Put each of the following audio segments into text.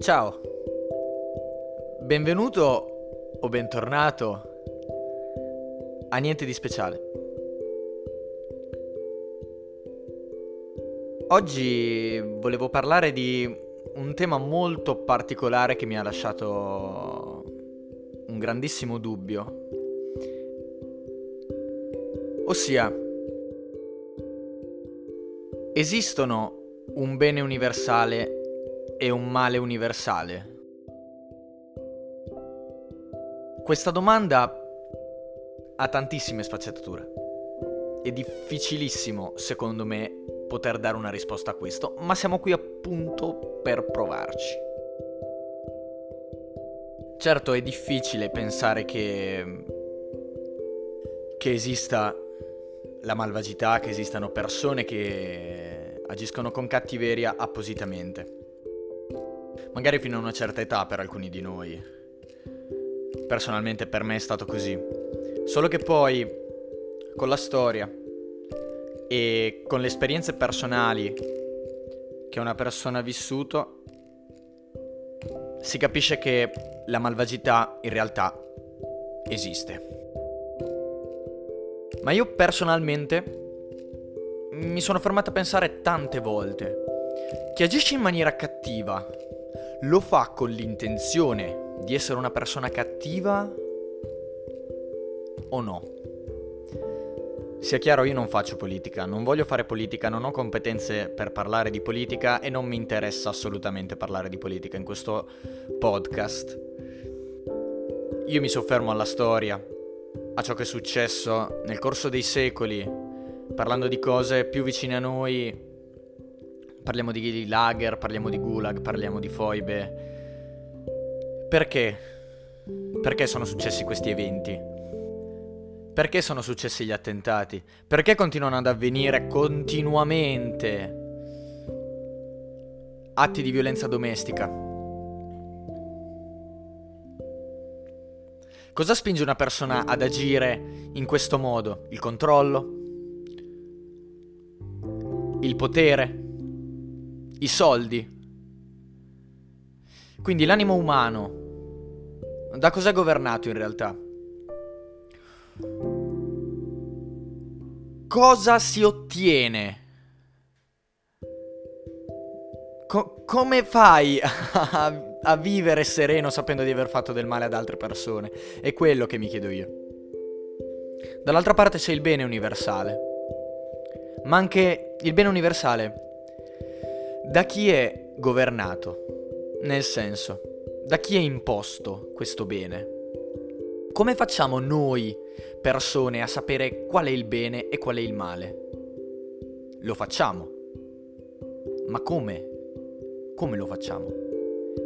Ciao, benvenuto o bentornato a Niente di Speciale. Oggi volevo parlare di un tema molto particolare che mi ha lasciato un grandissimo dubbio, ossia esistono un bene universale è un male universale? Questa domanda ha tantissime sfaccettature. È difficilissimo, secondo me, poter dare una risposta a questo, ma siamo qui appunto per provarci. Certo è difficile pensare che, che esista la malvagità, che esistano persone che agiscono con cattiveria appositamente magari fino a una certa età per alcuni di noi. Personalmente per me è stato così. Solo che poi, con la storia e con le esperienze personali che una persona ha vissuto, si capisce che la malvagità in realtà esiste. Ma io personalmente mi sono fermato a pensare tante volte. Chi agisce in maniera cattiva lo fa con l'intenzione di essere una persona cattiva o no? Sia chiaro, io non faccio politica, non voglio fare politica, non ho competenze per parlare di politica e non mi interessa assolutamente parlare di politica in questo podcast. Io mi soffermo alla storia, a ciò che è successo nel corso dei secoli, parlando di cose più vicine a noi Parliamo di lager, parliamo di gulag, parliamo di foibe. Perché? Perché sono successi questi eventi? Perché sono successi gli attentati? Perché continuano ad avvenire continuamente atti di violenza domestica? Cosa spinge una persona ad agire in questo modo? Il controllo? Il potere? i soldi. Quindi l'animo umano da cos'è governato in realtà? Cosa si ottiene? Co- come fai a, a vivere sereno sapendo di aver fatto del male ad altre persone? È quello che mi chiedo io. Dall'altra parte c'è il bene universale. Ma anche il bene universale da chi è governato? Nel senso, da chi è imposto questo bene? Come facciamo noi, persone, a sapere qual è il bene e qual è il male? Lo facciamo. Ma come? Come lo facciamo?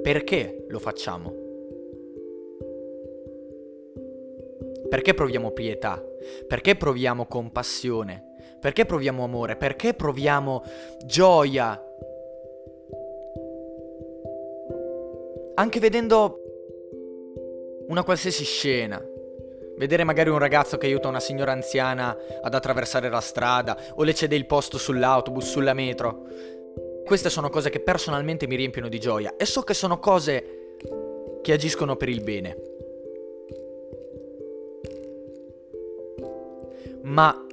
Perché lo facciamo? Perché proviamo pietà? Perché proviamo compassione? Perché proviamo amore? Perché proviamo gioia Anche vedendo una qualsiasi scena. Vedere magari un ragazzo che aiuta una signora anziana ad attraversare la strada o le cede il posto sull'autobus, sulla metro. Queste sono cose che personalmente mi riempiono di gioia e so che sono cose che agiscono per il bene. Ma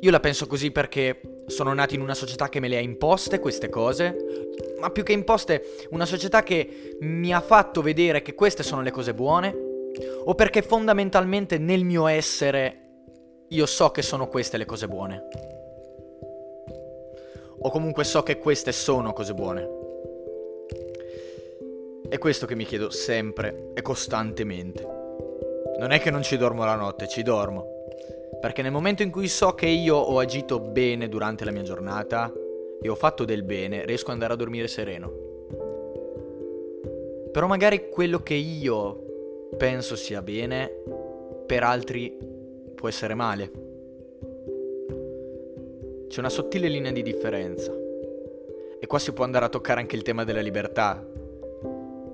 io la penso così perché sono nati in una società che me le ha imposte queste cose ma più che imposte, una società che mi ha fatto vedere che queste sono le cose buone? O perché fondamentalmente nel mio essere io so che sono queste le cose buone? O comunque so che queste sono cose buone? È questo che mi chiedo sempre e costantemente. Non è che non ci dormo la notte, ci dormo. Perché nel momento in cui so che io ho agito bene durante la mia giornata, e ho fatto del bene, riesco ad andare a dormire sereno. Però magari quello che io penso sia bene, per altri può essere male. C'è una sottile linea di differenza. E qua si può andare a toccare anche il tema della libertà.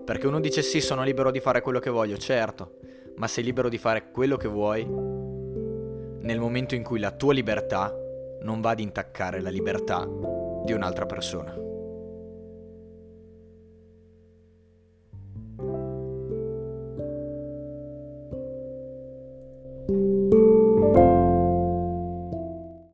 Perché uno dice sì, sono libero di fare quello che voglio, certo. ma sei libero di fare quello che vuoi nel momento in cui la tua libertà non va ad intaccare la libertà di un'altra persona.